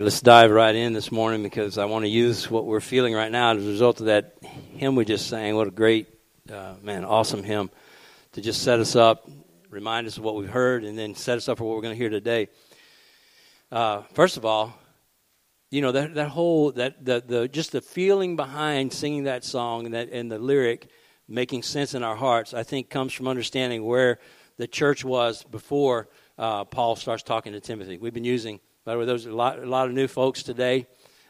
Let's dive right in this morning because I want to use what we're feeling right now as a result of that hymn we just sang. What a great, uh, man, awesome hymn to just set us up, remind us of what we've heard, and then set us up for what we're going to hear today. Uh, first of all, you know that that whole that the the just the feeling behind singing that song and that and the lyric making sense in our hearts, I think, comes from understanding where the church was before uh, Paul starts talking to Timothy. We've been using by the way, there's a lot, a lot of new folks today.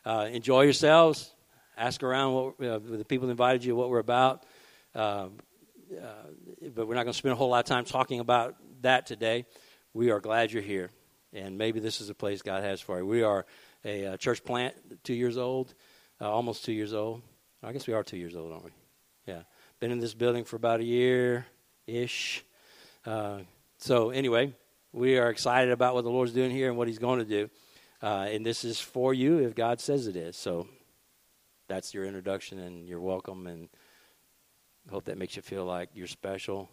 Uh, enjoy yourselves. Ask around what, uh, the people invited you what we're about. Uh, uh but we're not going to spend a whole lot of time talking about that today. We are glad you're here, and maybe this is a place God has for you. We are a uh, church plant, two years old, uh, almost two years old. I guess we are two years old, aren't we? Yeah. Been in this building for about a year ish. so, anyway, we are excited about what the Lord's doing here and what He's going to do. Uh, and this is for you if God says it is. So that's your introduction, and you're welcome. And hope that makes you feel like you're special.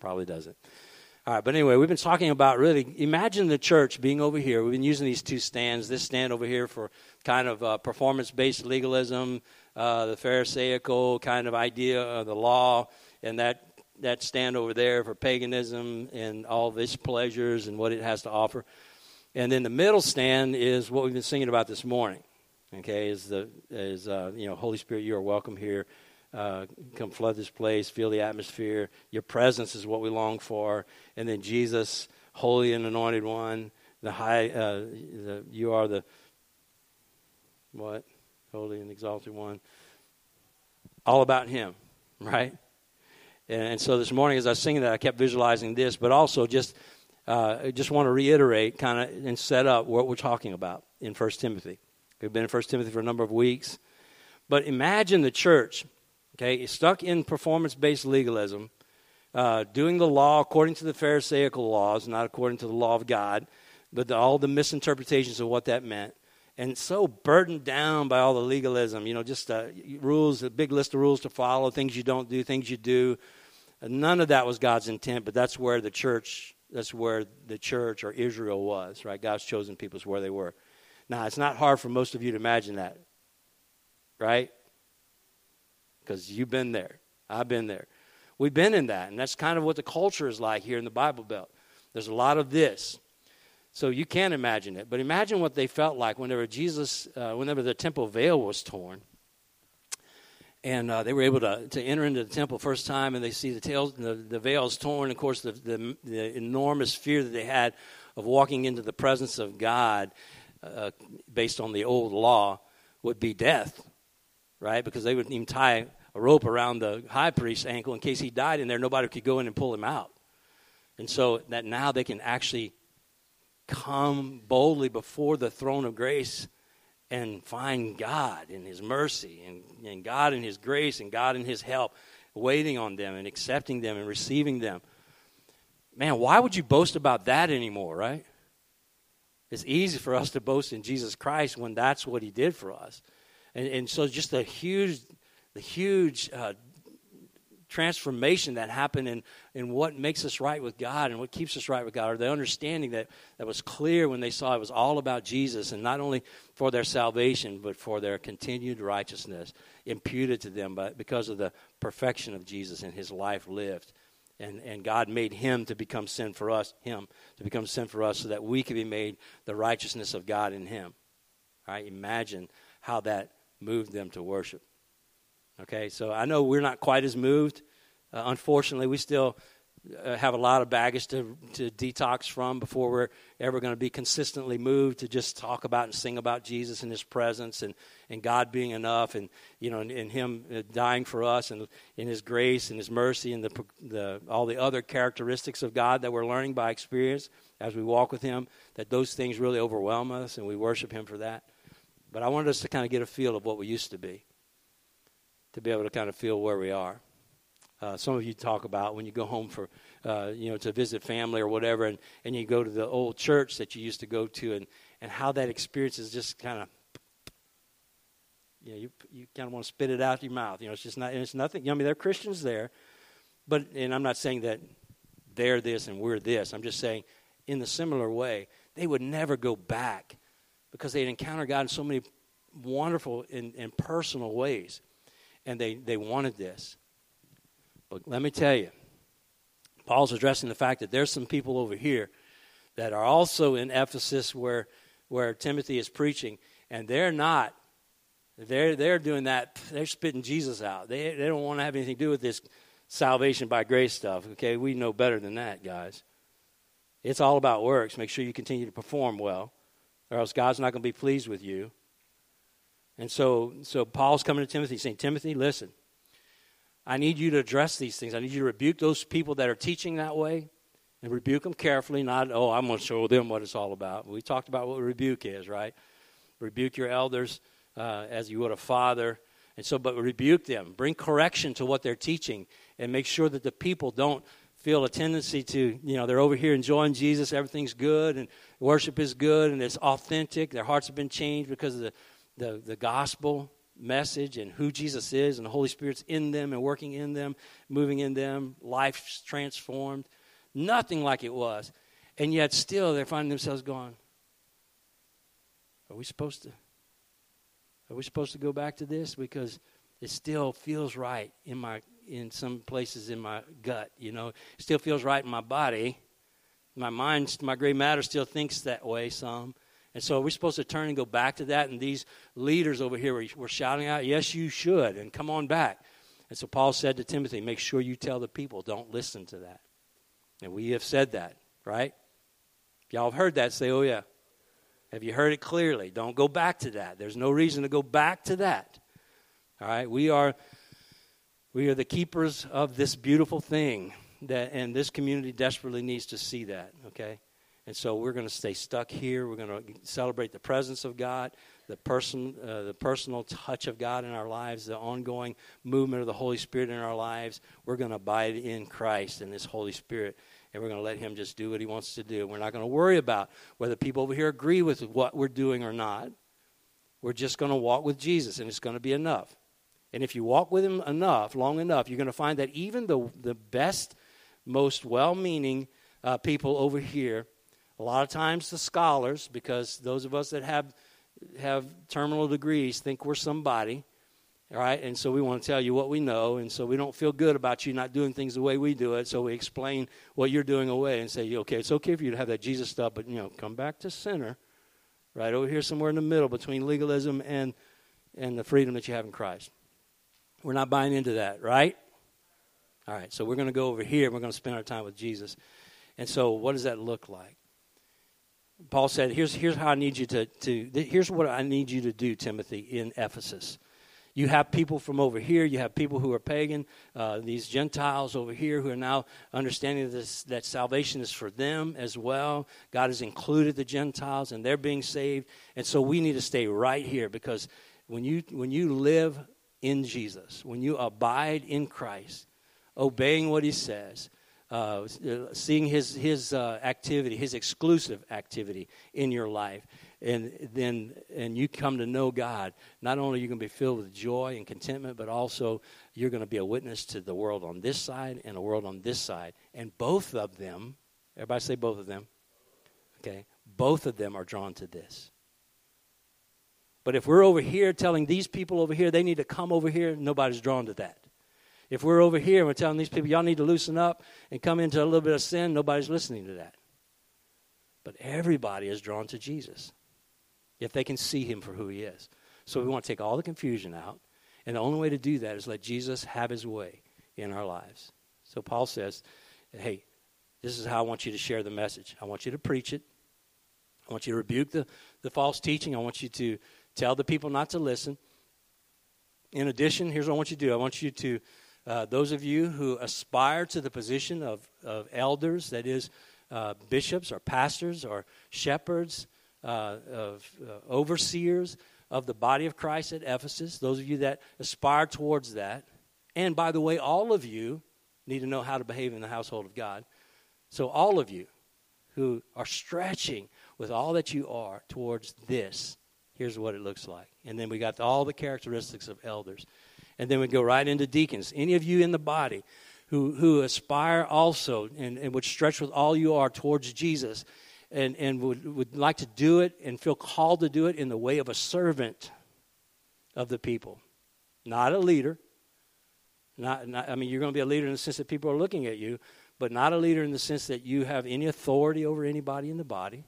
Probably doesn't. All right, but anyway, we've been talking about really imagine the church being over here. We've been using these two stands. This stand over here for kind of uh, performance based legalism, uh, the Pharisaical kind of idea of the law, and that that stand over there for paganism and all of its pleasures and what it has to offer. And then the middle stand is what we've been singing about this morning. Okay, is the is uh, you know Holy Spirit, you are welcome here. Uh, come flood this place, feel the atmosphere. Your presence is what we long for. And then Jesus, holy and anointed one, the high, uh, the, you are the what? Holy and exalted one. All about Him, right? And, so this morning, as I was singing that, I kept visualizing this, but also just uh, just want to reiterate, kind of, and set up what we're talking about in First Timothy. We've been in First Timothy for a number of weeks, but imagine the church, okay, stuck in performance-based legalism, uh, doing the law according to the Pharisaical laws, not according to the law of God, but the, all the misinterpretations of what that meant and so burdened down by all the legalism, you know, just uh, rules, a big list of rules to follow, things you don't do, things you do, None of that was God's intent, but that's where the church, that's where the church or Israel was, right? God's chosen people is where they were. Now, it's not hard for most of you to imagine that, right? Because you've been there. I've been there. We've been in that, and that's kind of what the culture is like here in the Bible Belt. There's a lot of this. So you can't imagine it. But imagine what they felt like whenever Jesus, uh, whenever the temple veil was torn and uh, they were able to, to enter into the temple first time and they see the tails the, the veils torn. Of course the, the, the, enormous fear that they had of walking into the presence of god uh, based on the old law would be death right? Because they wouldn't even tie a rope around the high priest's ankle in case he died in there. Nobody could go in and pull him out. And so that now they can actually come boldly before the throne of grace and find God in His mercy and, and God in His grace and God in His help, waiting on them and accepting them and receiving them. Man, why would you boast about that anymore, right? It's easy for us to boast in Jesus Christ when that's what He did for us. And, and so just the huge, the huge uh, transformation that happened in, in what makes us right with God and what keeps us right with God, or the understanding that, that was clear when they saw it was all about Jesus and not only for their salvation, but for their continued righteousness imputed to them by, because of the perfection of Jesus and his life lived. And, and God made him to become sin for us, him to become sin for us, so that we could be made the righteousness of God in him. All right, imagine how that moved them to worship. Okay, so I know we're not quite as moved. Uh, unfortunately, we still uh, have a lot of baggage to, to detox from before we're ever going to be consistently moved to just talk about and sing about Jesus and His presence and, and God being enough and you know and, and Him uh, dying for us and in His grace and His mercy and the, the all the other characteristics of God that we're learning by experience as we walk with Him. That those things really overwhelm us and we worship Him for that. But I wanted us to kind of get a feel of what we used to be to be able to kind of feel where we are. Uh, some of you talk about when you go home for, uh, you know, to visit family or whatever, and, and you go to the old church that you used to go to, and, and how that experience is just kind of, you know, you, you kind of want to spit it out your mouth. You know, it's just not, it's nothing. You know, I mean, there are Christians there, but, and I'm not saying that they're this and we're this. I'm just saying, in the similar way, they would never go back because they had encountered God in so many wonderful and, and personal ways. And they, they wanted this. But let me tell you, Paul's addressing the fact that there's some people over here that are also in Ephesus where, where Timothy is preaching, and they're not. They're, they're doing that, they're spitting Jesus out. They, they don't want to have anything to do with this salvation by grace stuff. Okay, we know better than that, guys. It's all about works. Make sure you continue to perform well, or else God's not going to be pleased with you. And so, so Paul's coming to Timothy saying, Timothy, listen, I need you to address these things. I need you to rebuke those people that are teaching that way and rebuke them carefully, not, oh, I'm going to show them what it's all about. We talked about what rebuke is, right? Rebuke your elders uh, as you would a father. And so, but rebuke them. Bring correction to what they're teaching and make sure that the people don't feel a tendency to, you know, they're over here enjoying Jesus, everything's good, and worship is good, and it's authentic. Their hearts have been changed because of the, the, the gospel message and who Jesus is, and the Holy Spirit's in them and working in them, moving in them, life's transformed. Nothing like it was. And yet still they're finding themselves going, Are we supposed to? Are we supposed to go back to this? Because it still feels right in my in some places in my gut, you know. It still feels right in my body. My mind, my gray matter still thinks that way some. And so are we supposed to turn and go back to that? And these leaders over here were, were shouting out, Yes, you should, and come on back. And so Paul said to Timothy, Make sure you tell the people, don't listen to that. And we have said that, right? Y'all have heard that, say, Oh, yeah. Have you heard it clearly? Don't go back to that. There's no reason to go back to that. All right? We are we are the keepers of this beautiful thing that and this community desperately needs to see that, okay? And so we're going to stay stuck here. We're going to celebrate the presence of God, the person, uh, the personal touch of God in our lives, the ongoing movement of the Holy Spirit in our lives. We're going to abide in Christ and this Holy Spirit, and we're going to let Him just do what He wants to do. We're not going to worry about whether people over here agree with what we're doing or not. We're just going to walk with Jesus, and it's going to be enough. And if you walk with Him enough, long enough, you're going to find that even the the best, most well-meaning uh, people over here a lot of times the scholars, because those of us that have have terminal degrees think we're somebody, right? And so we want to tell you what we know, and so we don't feel good about you not doing things the way we do it. So we explain what you're doing away and say, okay, it's okay for you to have that Jesus stuff, but you know, come back to center, right over here somewhere in the middle between legalism and and the freedom that you have in Christ. We're not buying into that, right? All right, so we're going to go over here. We're going to spend our time with Jesus. And so, what does that look like? Paul said, here's, here's how I need you to, to, here's what I need you to do, Timothy, in Ephesus. You have people from over here. You have people who are pagan, uh, these Gentiles over here who are now understanding this, that salvation is for them as well. God has included the Gentiles and they're being saved. And so we need to stay right here because when you, when you live in Jesus, when you abide in Christ, obeying what he says, uh, seeing his, his uh, activity, his exclusive activity in your life, and then and you come to know God, not only are you going to be filled with joy and contentment, but also you're going to be a witness to the world on this side and a world on this side. And both of them, everybody say both of them. Okay, both of them are drawn to this. But if we're over here telling these people over here they need to come over here, nobody's drawn to that. If we're over here and we're telling these people, y'all need to loosen up and come into a little bit of sin, nobody's listening to that. But everybody is drawn to Jesus if they can see him for who he is. So we want to take all the confusion out. And the only way to do that is let Jesus have his way in our lives. So Paul says, hey, this is how I want you to share the message. I want you to preach it. I want you to rebuke the, the false teaching. I want you to tell the people not to listen. In addition, here's what I want you to do I want you to uh, those of you who aspire to the position of, of elders, that is, uh, bishops or pastors or shepherds, uh, of uh, overseers of the body of Christ at Ephesus, those of you that aspire towards that, and by the way, all of you need to know how to behave in the household of God. So, all of you who are stretching with all that you are towards this, here's what it looks like. And then we got all the characteristics of elders and then we go right into deacons. Any of you in the body who, who aspire also and, and would stretch with all you are towards Jesus, and, and would, would like to do it and feel called to do it in the way of a servant of the people, not a leader. Not, not, I mean, you're going to be a leader in the sense that people are looking at you, but not a leader in the sense that you have any authority over anybody in the body.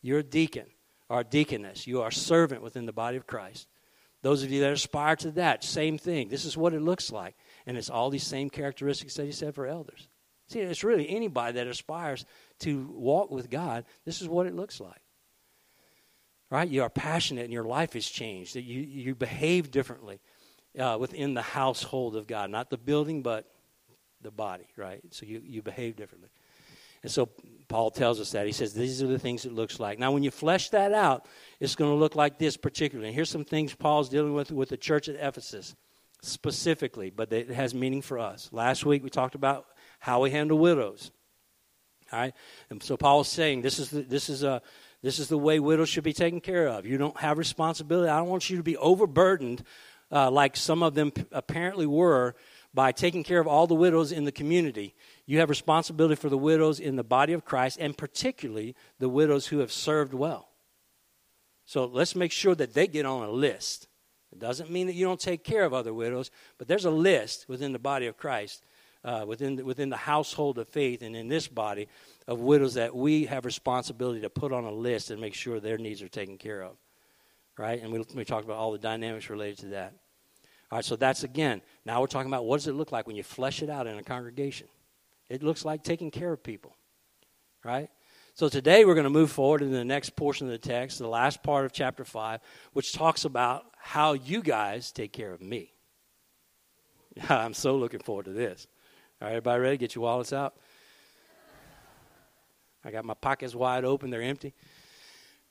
You're a deacon or a deaconess. You are a servant within the body of Christ. Those of you that aspire to that, same thing. This is what it looks like. And it's all these same characteristics that he said for elders. See, it's really anybody that aspires to walk with God, this is what it looks like. Right? You are passionate and your life has changed. That you, you behave differently uh, within the household of God. Not the building, but the body, right? So you, you behave differently. And so Paul tells us that. He says, These are the things it looks like. Now, when you flesh that out, it's going to look like this particularly. And here's some things Paul's dealing with with the church at Ephesus specifically, but it has meaning for us. Last week we talked about how we handle widows. All right? And so Paul's saying this is the, this is a this is the way widows should be taken care of. You don't have responsibility. I don't want you to be overburdened uh, like some of them p- apparently were by taking care of all the widows in the community. You have responsibility for the widows in the body of Christ, and particularly the widows who have served well. So let's make sure that they get on a list. It doesn't mean that you don't take care of other widows, but there's a list within the body of Christ, uh, within, the, within the household of faith, and in this body of widows that we have responsibility to put on a list and make sure their needs are taken care of. Right? And we, we talked about all the dynamics related to that. All right, so that's again, now we're talking about what does it look like when you flesh it out in a congregation? It looks like taking care of people. Right? So today we're going to move forward in the next portion of the text, the last part of chapter 5, which talks about how you guys take care of me. I'm so looking forward to this. All right, everybody ready? Get your wallets out. I got my pockets wide open, they're empty.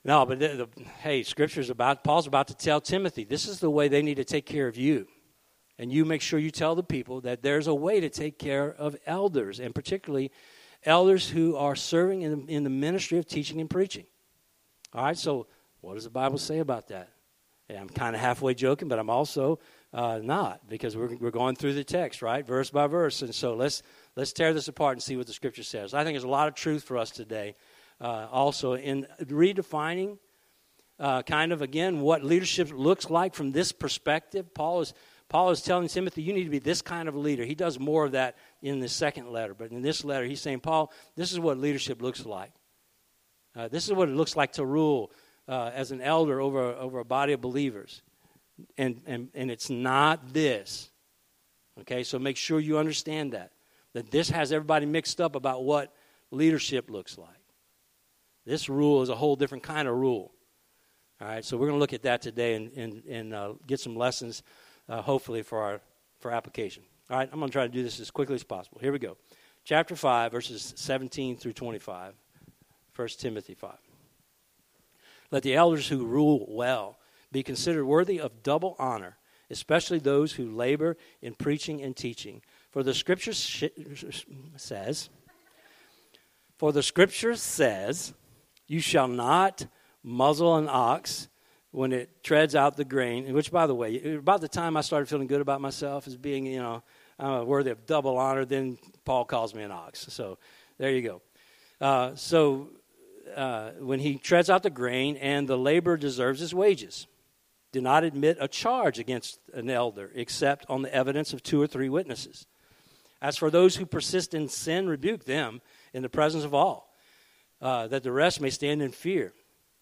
No, but the, the, hey, Scripture's about, Paul's about to tell Timothy, this is the way they need to take care of you. And you make sure you tell the people that there's a way to take care of elders, and particularly elders who are serving in, in the ministry of teaching and preaching. All right, so what does the Bible say about that? And I'm kind of halfway joking, but I'm also uh, not because we're, we're going through the text, right, verse by verse. And so let's let's tear this apart and see what the Scripture says. I think there's a lot of truth for us today. Uh, also, in redefining, uh, kind of again, what leadership looks like from this perspective. Paul is Paul is telling Timothy, you need to be this kind of leader. He does more of that in the second letter, but in this letter, he's saying, Paul, this is what leadership looks like. Uh, this is what it looks like to rule uh, as an elder over, over a body of believers. And, and, and it's not this. Okay, so make sure you understand that. That this has everybody mixed up about what leadership looks like. This rule is a whole different kind of rule. All right, so we're going to look at that today and, and, and uh, get some lessons uh, hopefully for our for application. All right, I'm going to try to do this as quickly as possible. Here we go. Chapter 5, verses 17 through 25. 1 Timothy 5. Let the elders who rule well be considered worthy of double honor, especially those who labor in preaching and teaching. For the scripture sh- says, For the scripture says, You shall not muzzle an ox when it treads out the grain, which, by the way, about the time I started feeling good about myself as being, you know, uh, worthy of double honor, then Paul calls me an ox. So there you go. Uh, so uh, when he treads out the grain, and the laborer deserves his wages. Do not admit a charge against an elder except on the evidence of two or three witnesses. As for those who persist in sin, rebuke them in the presence of all, uh, that the rest may stand in fear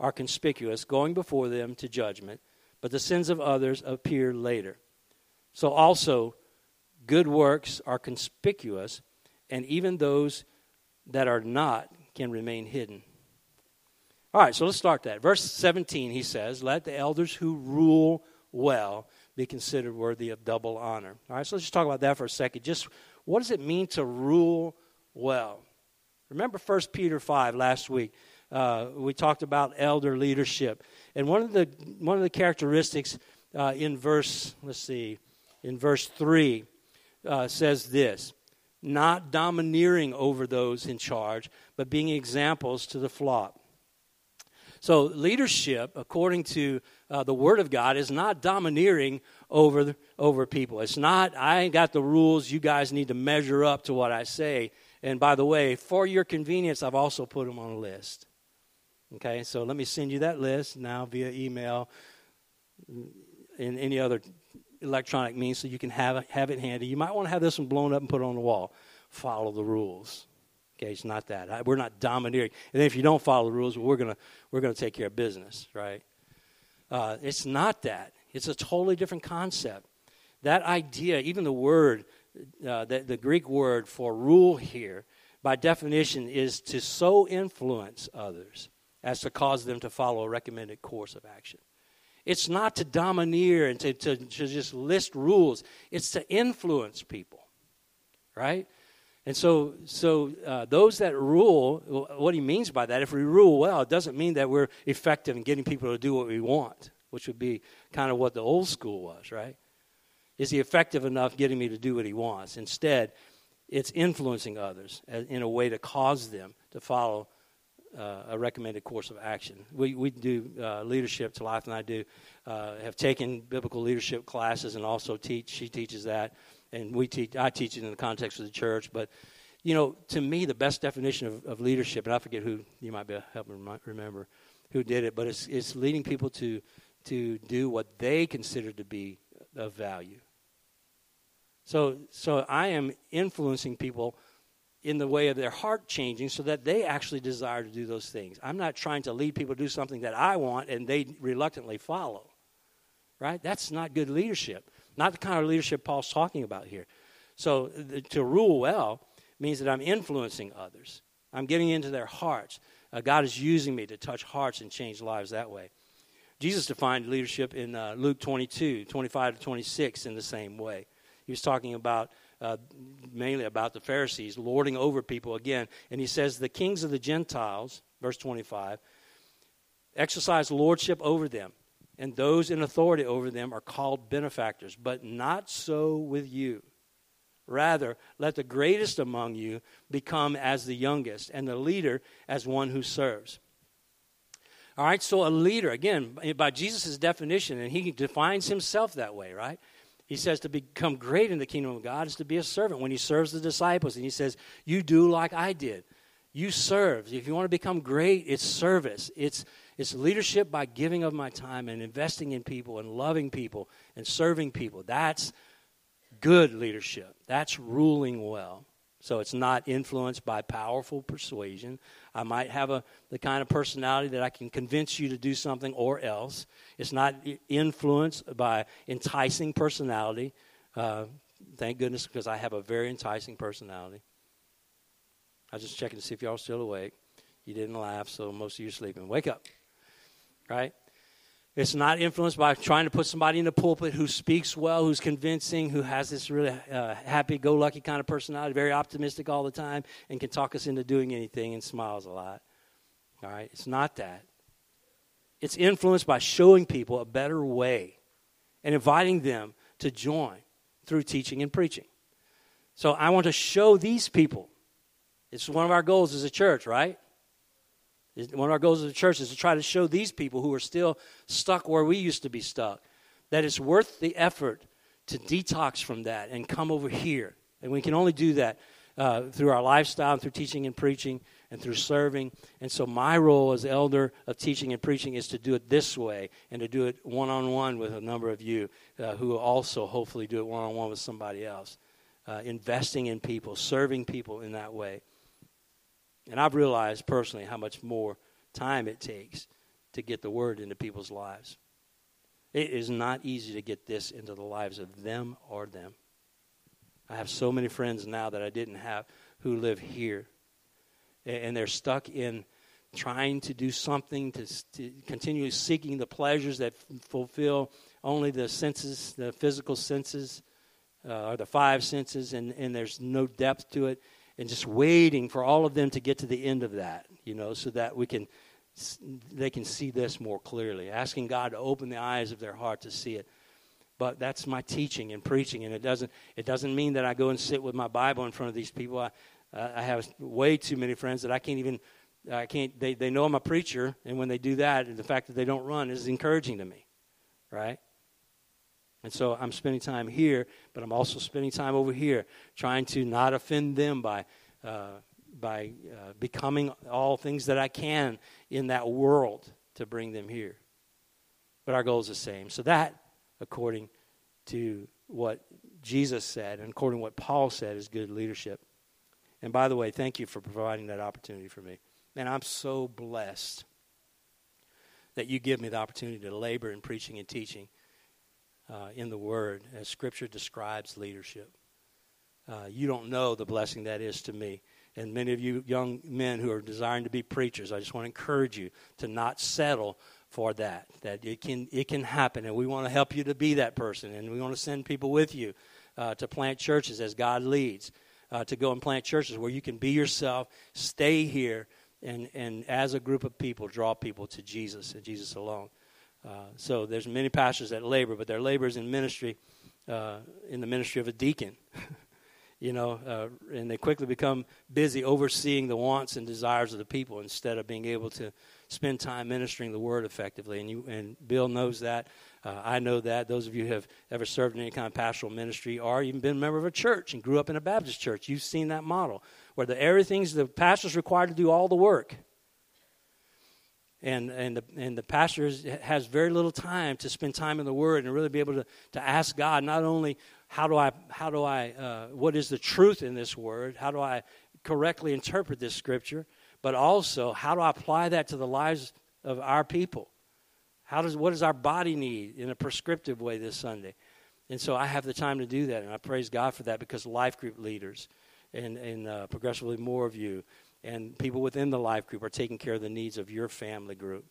are conspicuous, going before them to judgment, but the sins of others appear later. So also, good works are conspicuous, and even those that are not can remain hidden. All right, so let's start that. Verse 17, he says, Let the elders who rule well be considered worthy of double honor. All right, so let's just talk about that for a second. Just what does it mean to rule well? Remember 1 Peter 5 last week. Uh, we talked about elder leadership. And one of the, one of the characteristics uh, in verse, let's see, in verse 3 uh, says this not domineering over those in charge, but being examples to the flock. So, leadership, according to uh, the Word of God, is not domineering over, over people. It's not, I ain't got the rules, you guys need to measure up to what I say. And by the way, for your convenience, I've also put them on a list. Okay, so let me send you that list now via email and any other electronic means so you can have it, have it handy. You might want to have this one blown up and put on the wall. Follow the rules. Okay, it's not that. We're not domineering. And if you don't follow the rules, we're gonna we're gonna take care of business, right? Uh, it's not that. It's a totally different concept. That idea, even the word, uh, the, the Greek word for rule here, by definition, is to so influence others as to cause them to follow a recommended course of action. It's not to domineer and to, to, to just list rules, it's to influence people, right? And so, so uh, those that rule, what he means by that, if we rule well, it doesn't mean that we're effective in getting people to do what we want, which would be kind of what the old school was, right? Is he effective enough getting me to do what he wants? Instead, it's influencing others in a way to cause them to follow uh, a recommended course of action. We, we do uh, leadership, life, and I do, uh, have taken biblical leadership classes and also teach. She teaches that and we teach. I teach it in the context of the church. But you know, to me, the best definition of, of leadership, and I forget who you might be helping remember who did it, but it's it's leading people to to do what they consider to be of value. So so I am influencing people in the way of their heart changing so that they actually desire to do those things. I'm not trying to lead people to do something that I want and they reluctantly follow. Right? That's not good leadership. Not the kind of leadership Paul's talking about here. So to rule well means that I'm influencing others. I'm getting into their hearts. Uh, God is using me to touch hearts and change lives that way. Jesus defined leadership in uh, Luke 22, 25 to 26 in the same way. He was talking about uh, mainly about the Pharisees lording over people again. And he says, The kings of the Gentiles, verse 25, exercise lordship over them and those in authority over them are called benefactors. But not so with you. Rather, let the greatest among you become as the youngest, and the leader as one who serves. All right, so a leader, again, by Jesus' definition, and he defines himself that way, right? He says to become great in the kingdom of God is to be a servant when he serves the disciples. And he says, You do like I did. You serve. If you want to become great, it's service. It's it's leadership by giving of my time and investing in people and loving people and serving people. That's good leadership. That's ruling well. So it's not influenced by powerful persuasion. I might have a, the kind of personality that I can convince you to do something or else. It's not influenced by enticing personality. Uh, thank goodness, because I have a very enticing personality. I was just checking to see if y'all are still awake. You didn't laugh, so most of you are sleeping. Wake up right? It's not influenced by trying to put somebody in the pulpit who speaks well, who's convincing, who has this really uh, happy go lucky kind of personality, very optimistic all the time, and can talk us into doing anything and smiles a lot. All right? It's not that. It's influenced by showing people a better way and inviting them to join through teaching and preaching. So I want to show these people. It's one of our goals as a church, right? One of our goals as a church is to try to show these people who are still stuck where we used to be stuck that it's worth the effort to detox from that and come over here. And we can only do that uh, through our lifestyle, and through teaching and preaching, and through serving. And so, my role as elder of teaching and preaching is to do it this way and to do it one on one with a number of you uh, who also hopefully do it one on one with somebody else. Uh, investing in people, serving people in that way. And I've realized personally how much more time it takes to get the word into people's lives. It is not easy to get this into the lives of them or them. I have so many friends now that I didn't have who live here. And they're stuck in trying to do something to, to continue seeking the pleasures that f- fulfill only the senses, the physical senses, uh, or the five senses, and, and there's no depth to it and just waiting for all of them to get to the end of that, you know, so that we can they can see this more clearly. Asking God to open the eyes of their heart to see it. But that's my teaching and preaching, and it doesn't it doesn't mean that I go and sit with my Bible in front of these people. I, uh, I have way too many friends that I can't even I can't. They they know I'm a preacher, and when they do that, and the fact that they don't run is encouraging to me, right? And so I'm spending time here, but I'm also spending time over here, trying to not offend them by uh, by uh, becoming all things that I can in that world to bring them here. But our goal is the same. So that, according to what Jesus said and according to what Paul said, is good leadership. And by the way, thank you for providing that opportunity for me. And I'm so blessed that you give me the opportunity to labor in preaching and teaching uh, in the Word as Scripture describes leadership. Uh, you don't know the blessing that is to me. And many of you young men who are desiring to be preachers, I just want to encourage you to not settle for that. That it can it can happen, and we want to help you to be that person, and we want to send people with you uh, to plant churches as God leads. Uh, to go and plant churches where you can be yourself, stay here, and, and as a group of people, draw people to Jesus and Jesus alone. Uh, so there's many pastors that labor, but their labor is in ministry, uh, in the ministry of a deacon. you know, uh, and they quickly become busy overseeing the wants and desires of the people instead of being able to spend time ministering the word effectively. And you and Bill knows that. Uh, I know that. Those of you who have ever served in any kind of pastoral ministry or even been a member of a church and grew up in a Baptist church, you've seen that model where the everything's the pastor's required to do all the work and and the and the pastor has very little time to spend time in the Word and really be able to to ask God not only how do I how do I uh, what is the truth in this Word? How do I correctly interpret this Scripture? But also how do I apply that to the lives of our people? How does what does our body need in a prescriptive way this Sunday? And so I have the time to do that, and I praise God for that because life group leaders and and uh, progressively more of you and people within the life group are taking care of the needs of your family group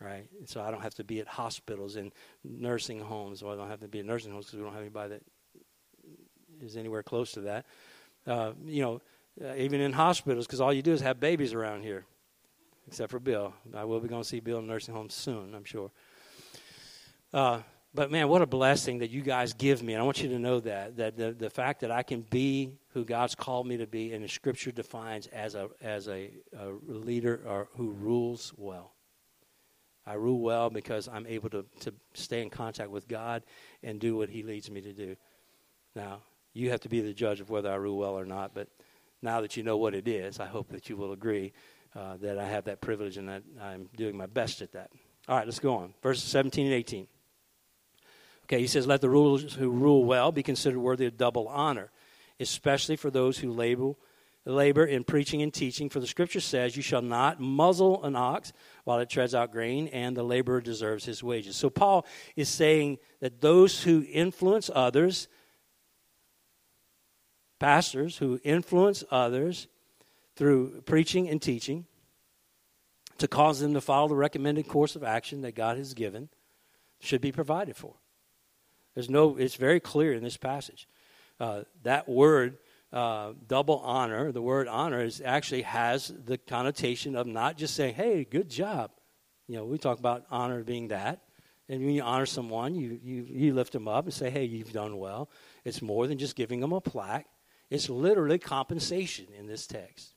right? And so i don't have to be at hospitals and nursing homes. Or i don't have to be at nursing homes because we don't have anybody that is anywhere close to that. Uh, you know uh, even in hospitals because all you do is have babies around here except for bill. I will be going to see bill in nursing homes soon i'm sure. Uh, but man, what a blessing that you guys give me. And I want you to know that that the, the fact that I can be who God's called me to be and the scripture defines as a as a, a leader or who rules well. I rule well because I'm able to, to stay in contact with God and do what He leads me to do. Now, you have to be the judge of whether I rule well or not, but now that you know what it is, I hope that you will agree uh, that I have that privilege and that I'm doing my best at that. All right, let's go on. Verses 17 and 18. Okay, he says, Let the rulers who rule well be considered worthy of double honor, especially for those who labor, labor in preaching and teaching. For the scripture says, You shall not muzzle an ox while it treads out grain, and the laborer deserves his wages. So Paul is saying that those who influence others, pastors who influence others through preaching and teaching, to cause them to follow the recommended course of action that God has given, should be provided for. There's no, it's very clear in this passage. Uh, that word, uh, double honor, the word honor is actually has the connotation of not just saying, hey, good job. You know, we talk about honor being that. And when you honor someone, you, you, you lift them up and say, hey, you've done well. It's more than just giving them a plaque, it's literally compensation in this text.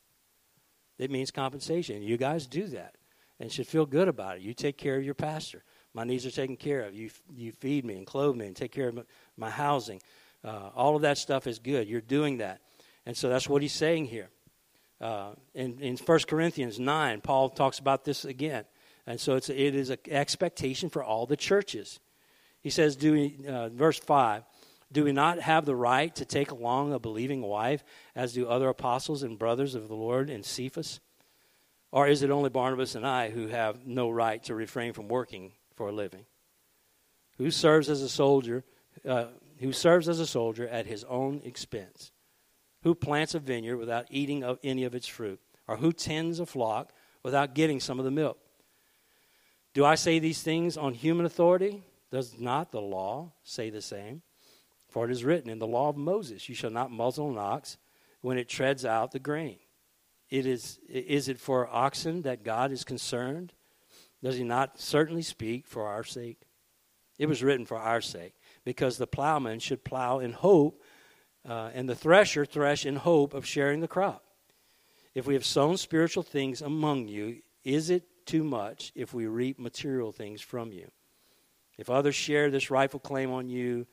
It means compensation. You guys do that and should feel good about it. You take care of your pastor. My needs are taken care of. You, you feed me and clothe me and take care of my housing. Uh, all of that stuff is good. You're doing that. And so that's what he's saying here. Uh, in, in 1 Corinthians 9, Paul talks about this again. And so it's, it is an expectation for all the churches. He says, do we, uh, verse 5, do we not have the right to take along a believing wife, as do other apostles and brothers of the Lord and Cephas? Or is it only Barnabas and I who have no right to refrain from working for a living, who serves as a soldier, uh, who serves as a soldier at his own expense, who plants a vineyard without eating of any of its fruit, or who tends a flock without getting some of the milk. Do I say these things on human authority? Does not the law say the same? For it is written in the law of Moses, You shall not muzzle an ox when it treads out the grain. It is, is it for oxen that God is concerned? Does he not certainly speak for our sake? It was written for our sake, because the plowman should plow in hope, uh, and the thresher thresh in hope of sharing the crop. If we have sown spiritual things among you, is it too much if we reap material things from you? If others share this rightful claim on you,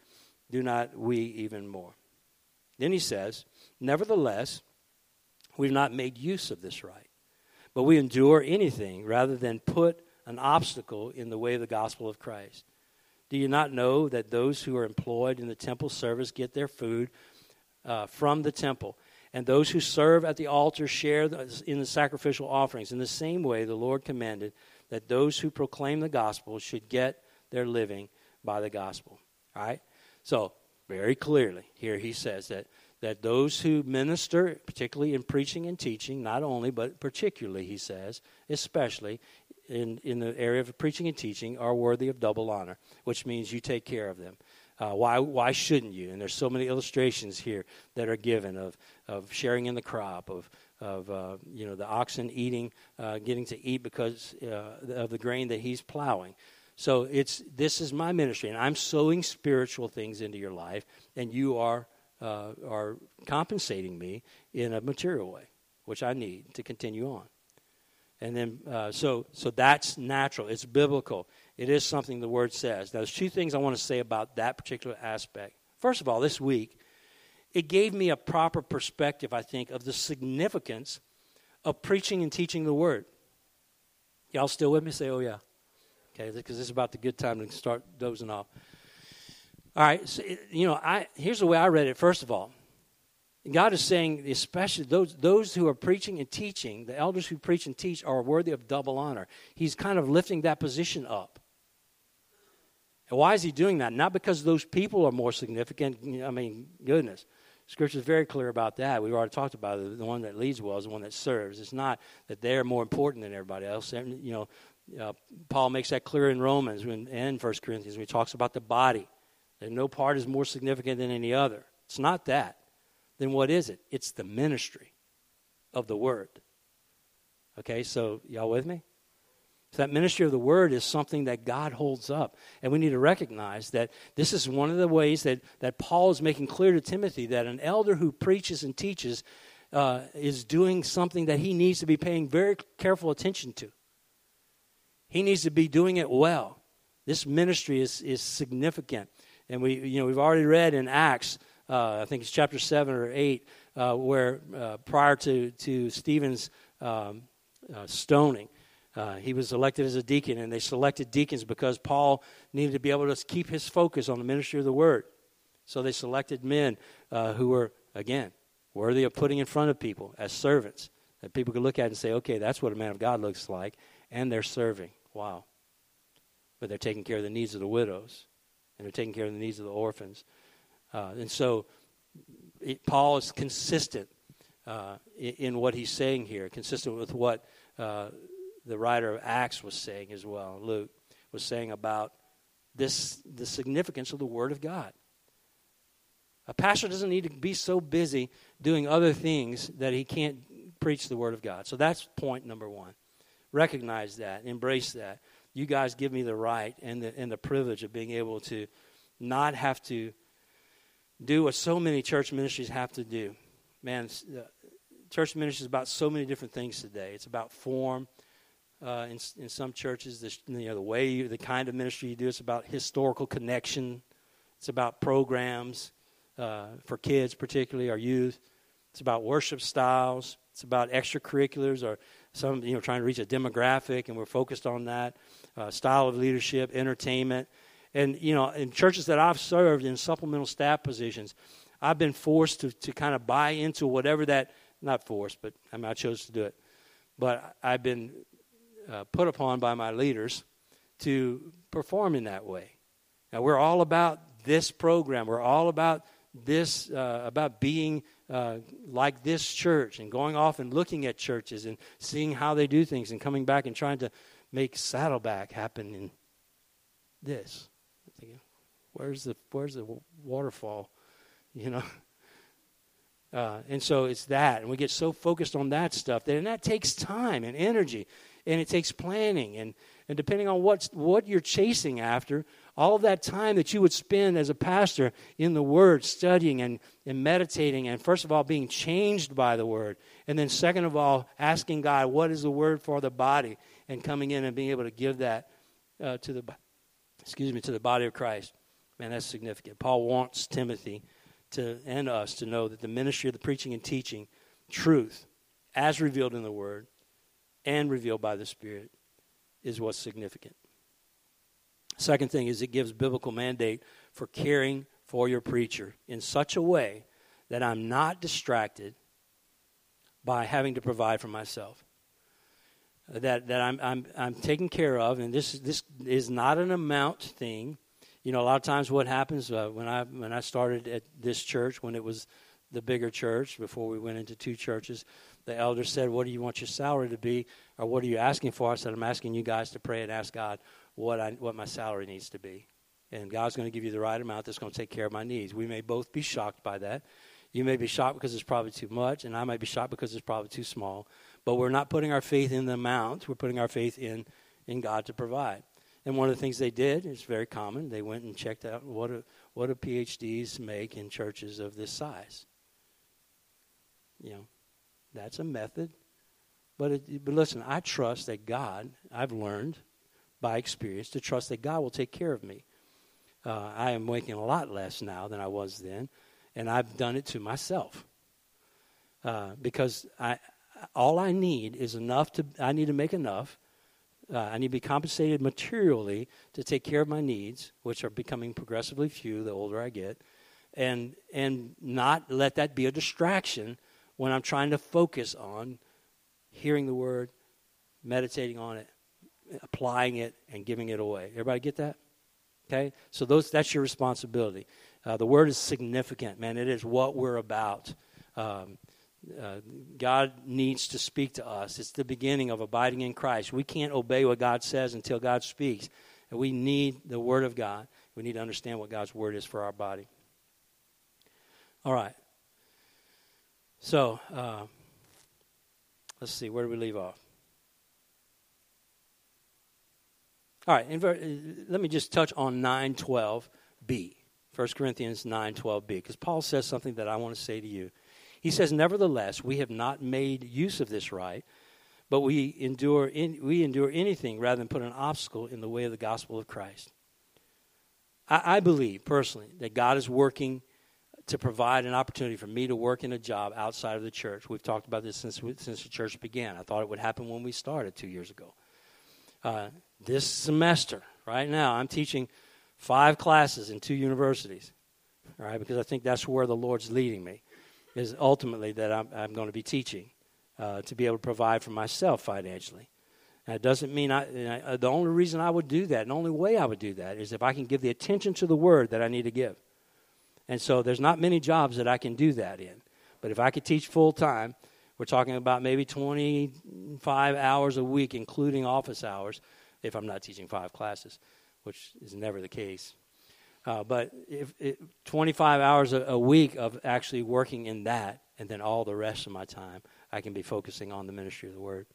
do not we even more? Then he says, Nevertheless, we've not made use of this right, but we endure anything rather than put an obstacle in the way of the gospel of Christ. Do you not know that those who are employed in the temple service get their food uh, from the temple? And those who serve at the altar share in the sacrificial offerings. In the same way, the Lord commanded that those who proclaim the gospel should get their living by the gospel. All right? So, very clearly, here he says that, that those who minister, particularly in preaching and teaching, not only, but particularly, he says, especially in, in the area of preaching and teaching, are worthy of double honor, which means you take care of them. Uh, why, why shouldn't you? And there's so many illustrations here that are given of, of sharing in the crop, of, of uh, you know, the oxen eating, uh, getting to eat because uh, of the grain that he's plowing. So it's, this is my ministry, and I'm sowing spiritual things into your life, and you are, uh, are compensating me in a material way, which I need to continue on. And then, uh, so, so that's natural. It's biblical. It is something the Word says. Now, there's two things I want to say about that particular aspect. First of all, this week, it gave me a proper perspective, I think, of the significance of preaching and teaching the Word. Y'all still with me? Say, oh, yeah. Okay, because this is about the good time to start dozing off. All right, so, you know, I, here's the way I read it, first of all. God is saying, especially those, those who are preaching and teaching, the elders who preach and teach are worthy of double honor. He's kind of lifting that position up. And why is he doing that? Not because those people are more significant. I mean, goodness. Scripture is very clear about that. We've already talked about it. The one that leads well is the one that serves. It's not that they're more important than everybody else. You know, uh, Paul makes that clear in Romans when, and 1 Corinthians when he talks about the body. That no part is more significant than any other. It's not that. Then what is it? It's the ministry of the word. Okay, so y'all with me? So that ministry of the word is something that God holds up. And we need to recognize that this is one of the ways that, that Paul is making clear to Timothy that an elder who preaches and teaches uh, is doing something that he needs to be paying very careful attention to. He needs to be doing it well. This ministry is, is significant. And we, you know, we've already read in Acts, uh, I think it's chapter 7 or 8, uh, where uh, prior to, to Stephen's um, uh, stoning, uh, he was elected as a deacon, and they selected deacons because Paul needed to be able to keep his focus on the ministry of the word. So they selected men uh, who were, again, worthy of putting in front of people as servants that people could look at and say, okay, that's what a man of God looks like, and they're serving. Wow. But they're taking care of the needs of the widows, and they're taking care of the needs of the orphans. Uh, and so it, Paul is consistent uh, in, in, what he's saying here, consistent with what uh, the writer of Acts was saying as well. Luke was saying about this the significance of the Word of God. A pastor doesn't need to be so busy doing other things that he can't preach the Word of God. So that's point number one recognize that, embrace that. You guys give me the right and the, and the privilege of being able to not have to do what so many church ministries have to do. Man, uh, church ministry is about so many different things today. It's about form. Uh, in, in some churches, the, you know, the way, you, the kind of ministry you do, it's about historical connection. It's about programs uh, for kids, particularly our youth. It's about worship styles. It's about extracurriculars or some you know trying to reach a demographic, and we're focused on that uh, style of leadership, entertainment, and you know in churches that I've served in supplemental staff positions, I've been forced to to kind of buy into whatever that not forced, but I mean I chose to do it, but I've been uh, put upon by my leaders to perform in that way. Now we're all about this program. We're all about this uh, about being uh, like this church and going off and looking at churches and seeing how they do things and coming back and trying to make Saddleback happen in this. Where's the where's the waterfall? You know. Uh, and so it's that. And we get so focused on that stuff. That, and that takes time and energy. And it takes planning. And, and depending on what's, what you're chasing after, all of that time that you would spend as a pastor in the Word, studying and, and meditating, and first of all, being changed by the Word. And then, second of all, asking God, what is the Word for the body? And coming in and being able to give that uh, to the excuse me to the body of Christ. Man, that's significant. Paul wants Timothy to and us to know that the ministry of the preaching and teaching truth, as revealed in the Word and revealed by the Spirit, is what's significant. Second thing is it gives biblical mandate for caring for your preacher in such a way that I'm not distracted by having to provide for myself. That, that I'm, I'm, I'm taken care of, and this, this is not an amount thing. You know, a lot of times what happens uh, when, I, when I started at this church, when it was the bigger church, before we went into two churches, the elder said, What do you want your salary to be? Or what are you asking for? I said, I'm asking you guys to pray and ask God what, I, what my salary needs to be. And God's going to give you the right amount that's going to take care of my needs. We may both be shocked by that. You may be shocked because it's probably too much, and I might be shocked because it's probably too small. But we're not putting our faith in the amount, we're putting our faith in, in God to provide. And one of the things they did is very common. They went and checked out what do, what do PhDs make in churches of this size. You know, that's a method. But, it, but listen, I trust that God, I've learned by experience to trust that God will take care of me. Uh, I am making a lot less now than I was then, and I've done it to myself. Uh, because I, all I need is enough to, I need to make enough. Uh, I need to be compensated materially to take care of my needs, which are becoming progressively few the older I get, and, and not let that be a distraction when I'm trying to focus on hearing the word, meditating on it, applying it and giving it away. Everybody get that? Okay? So those that's your responsibility. Uh, the word is significant, man. It is what we're about. Um, uh, God needs to speak to us. It's the beginning of abiding in Christ. We can't obey what God says until God speaks. And we need the Word of God. We need to understand what God's Word is for our body. All right. So, uh, let's see. Where do we leave off? All right, uh, let me just touch on 912b. 1 Corinthians 9:12b because Paul says something that I want to say to you. He says, "Nevertheless, we have not made use of this right, but we endure in, we endure anything rather than put an obstacle in the way of the gospel of Christ." I, I believe personally that God is working to provide an opportunity for me to work in a job outside of the church. We've talked about this since since the church began. I thought it would happen when we started two years ago. Uh, this semester, right now, I'm teaching five classes in two universities, all right, because I think that's where the Lord's leading me, is ultimately that I'm, I'm going to be teaching uh, to be able to provide for myself financially. That doesn't mean I, uh, the only reason I would do that, and the only way I would do that, is if I can give the attention to the word that I need to give. And so there's not many jobs that I can do that in. But if I could teach full time, we're talking about maybe 25 hours a week, including office hours if I'm not teaching five classes, which is never the case. Uh, but if, if 25 hours a, a, week of actually working in that, and then all the rest of my time, I can be focusing on the ministry of the word.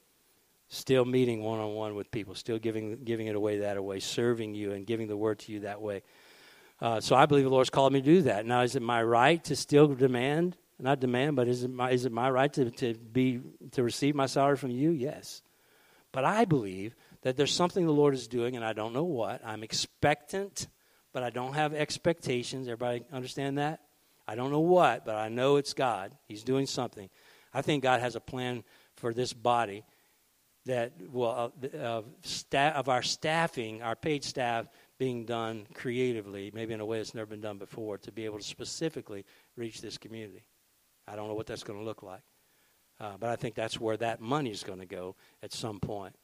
Still meeting one on one with people, still giving giving it away that way, serving you and giving the word to you that way. Uh, so I believe the Lord's called me to do that. Now, is it my right to still demand? Not demand, but is it my is it my right to, to be to receive my salary from you? Yes. But I believe that there's something the Lord is doing, and I don't know what. I'm expectant, but I don't have expectations. Everybody understand that? I don't know what, but I know it's God. He's doing something. I think God has a plan for this body that will uh, of our staffing, our paid staff being done creatively, maybe in a way that's never been done before, to be able to specifically reach this community. I don't know what that's going to look like, uh, but I think that's where that money is going to go at some point.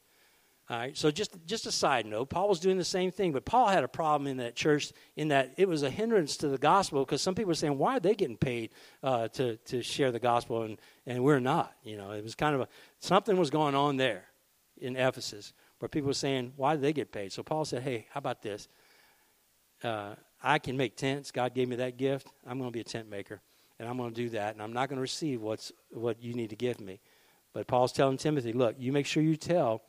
All right, so just just a side note, Paul was doing the same thing, but Paul had a problem in that church in that it was a hindrance to the gospel because some people were saying, "Why are they getting paid uh, to to share the gospel and and we're not?" You know, it was kind of a something was going on there in Ephesus where people were saying, "Why do they get paid?" So Paul said, "Hey, how about this? Uh, I can make tents. God gave me that gift. I'm going to be a tent maker, and I'm going to do that, and I'm not going to receive what's what you need to give me. But Paul's telling Timothy, look, you make sure you tell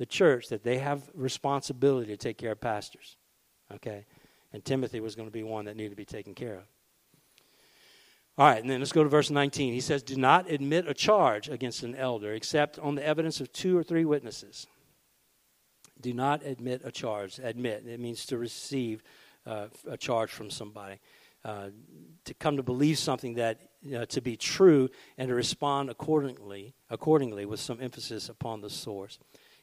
the church that they have responsibility to take care of pastors. Okay? And Timothy was going to be one that needed to be taken care of. All right, and then let's go to verse 19. He says, Do not admit a charge against an elder except on the evidence of two or three witnesses. Do not admit a charge. Admit, it means to receive uh, a charge from somebody. Uh, to come to believe something that uh, to be true and to respond accordingly accordingly with some emphasis upon the source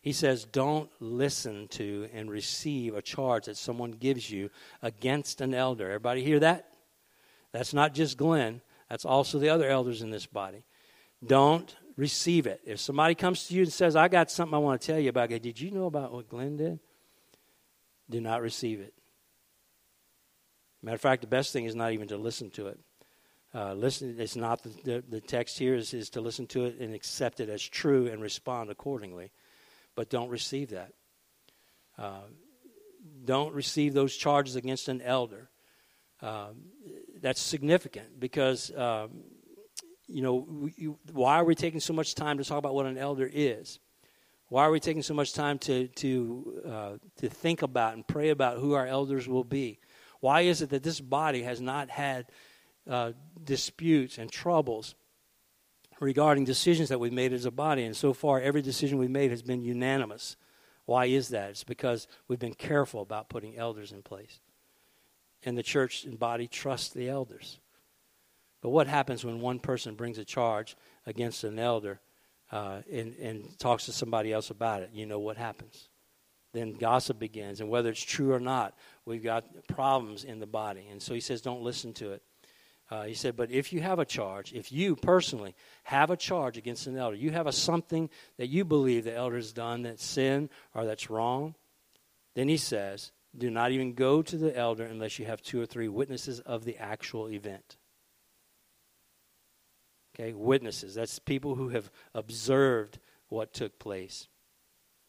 he says don't listen to and receive a charge that someone gives you against an elder. Everybody hear that? That's not just glenn. That's also the other elders in this body. Don't receive it. If somebody comes to you and says i got something i want to tell you about did you know about what glenn did? Do not receive it. Matter of fact, the best thing is not even to listen to it. Uh, listen, it's not the, the, the text here is, is to listen to it and accept it as true and respond accordingly, but don't receive that. Uh, don't receive those charges against an elder. Uh, that's significant because um, you know we, why are we taking so much time to talk about what an elder is? Why are we taking so much time to to uh, to think about and pray about who our elders will be? Why is it that this body has not had uh, disputes and troubles regarding decisions that we've made as a body? And so far, every decision we've made has been unanimous. Why is that? It's because we've been careful about putting elders in place. And the church and body trust the elders. But what happens when one person brings a charge against an elder uh, and, and talks to somebody else about it? You know what happens then gossip begins. And whether it's true or not, we've got problems in the body. And so he says, don't listen to it. Uh, he said, but if you have a charge, if you personally have a charge against an elder, you have a something that you believe the elder has done that's sin or that's wrong, then he says, do not even go to the elder unless you have two or three witnesses of the actual event. Okay, witnesses. That's people who have observed what took place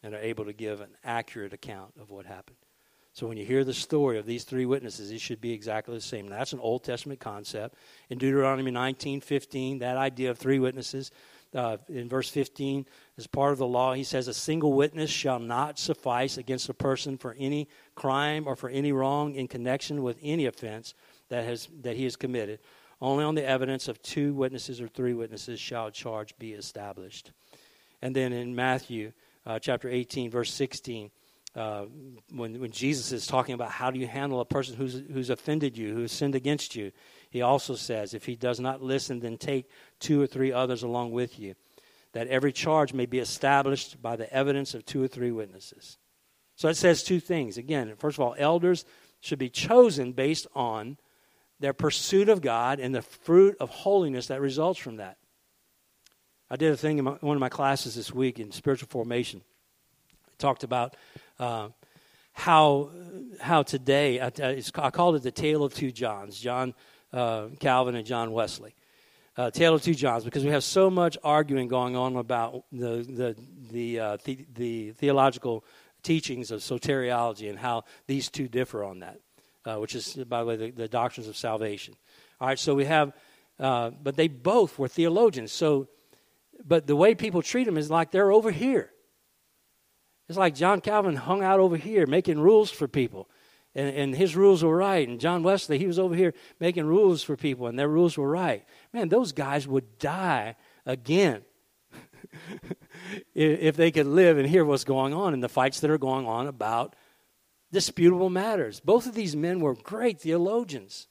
and are able to give an accurate account of what happened. So when you hear the story of these three witnesses, it should be exactly the same. Now, that's an Old Testament concept. In Deuteronomy 19, 15, that idea of three witnesses, uh, in verse 15, as part of the law, he says, A single witness shall not suffice against a person for any crime or for any wrong in connection with any offense that, has, that he has committed. Only on the evidence of two witnesses or three witnesses shall a charge be established. And then in Matthew uh, chapter 18, verse 16, uh, when, when Jesus is talking about how do you handle a person who's, who's offended you, who's sinned against you, he also says, if he does not listen, then take two or three others along with you, that every charge may be established by the evidence of two or three witnesses. So it says two things. Again, first of all, elders should be chosen based on their pursuit of God and the fruit of holiness that results from that. I did a thing in my, one of my classes this week in spiritual formation. I talked about uh, how how today I, I, called it the tale of two Johns, John uh, Calvin and John Wesley. Uh, tale of two Johns, because we have so much arguing going on about the the the, uh, the, the theological teachings of soteriology and how these two differ on that, uh, which is by the way the, the, doctrines of salvation. All right, so we have, uh, but they both were theologians. So but the way people treat them is like they're over here. It's like John Calvin hung out over here making rules for people. And, and his rules were right. And John Wesley, he was over here making rules for people, and their rules were right. Man, those guys would die again if they could live and hear what's going on in the fights that are going on about disputable matters. Both of these men were great theologians,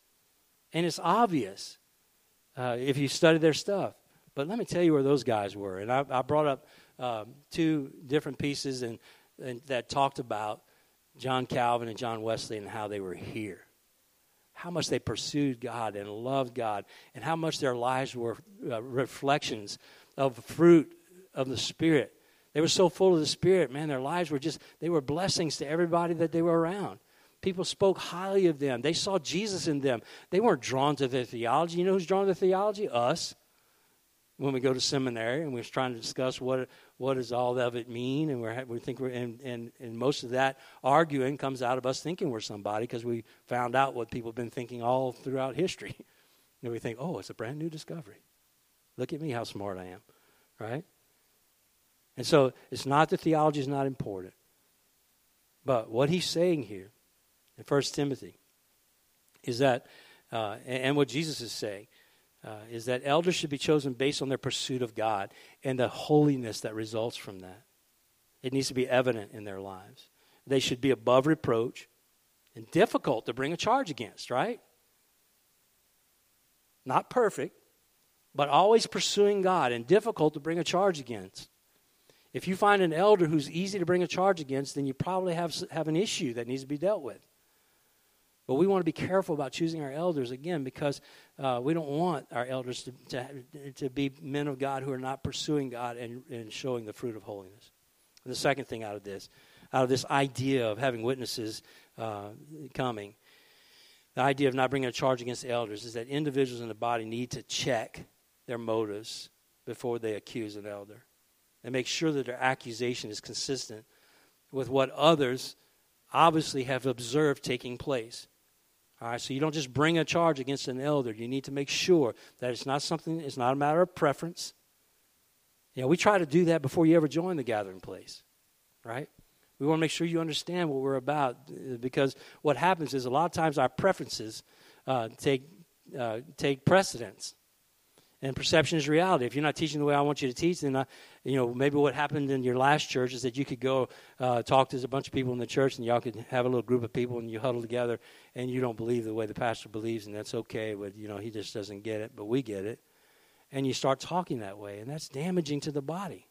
and it's obvious uh, if you study their stuff. But let me tell you where those guys were. And I, I brought up um, two different pieces and, and that talked about John Calvin and John Wesley and how they were here. How much they pursued God and loved God, and how much their lives were uh, reflections of fruit of the Spirit. They were so full of the Spirit, man, their lives were just, they were blessings to everybody that they were around. People spoke highly of them. They saw Jesus in them. They weren't drawn to their theology. You know who's drawn to theology? Us when we go to seminary and we're trying to discuss what what does all of it mean and we're, we think we're and, and, and most of that arguing comes out of us thinking we're somebody because we found out what people have been thinking all throughout history And we think, oh, it's a brand new discovery. Look at me, how smart I am, right? And so it's not that theology is not important, but what he's saying here in 1 Timothy is that, uh, and what Jesus is saying, uh, is that elders should be chosen based on their pursuit of God and the holiness that results from that. It needs to be evident in their lives. They should be above reproach and difficult to bring a charge against, right? Not perfect, but always pursuing God and difficult to bring a charge against. If you find an elder who's easy to bring a charge against, then you probably have, have an issue that needs to be dealt with. But we want to be careful about choosing our elders again because uh, we don't want our elders to, to, to, be men of God who are not pursuing God and, and showing the fruit of holiness. And the second thing out of this, out of this idea of having witnesses uh, coming, the idea of not bringing a charge against elders is that individuals in the body need to check their motives before they accuse an elder and make sure that their accusation is consistent with what others obviously have observed taking place. All right, so you don't just bring a charge against an elder. You need to make sure that it's not something, it's not a matter of preference. You know, we try to do that before you ever join the gathering place, right? We want to make sure you understand what we're about uh, because what happens is a lot of times our preferences uh, take, uh, take precedence and perception is reality. If you're not teaching the way I want you to teach, then I, you know maybe what happened in your last church is that you could go uh, talk to a bunch of people in the church, and y'all could have a little group of people, and you huddle together, and you don't believe the way the pastor believes, and that's okay. But you know he just doesn't get it, but we get it, and you start talking that way, and that's damaging to the body.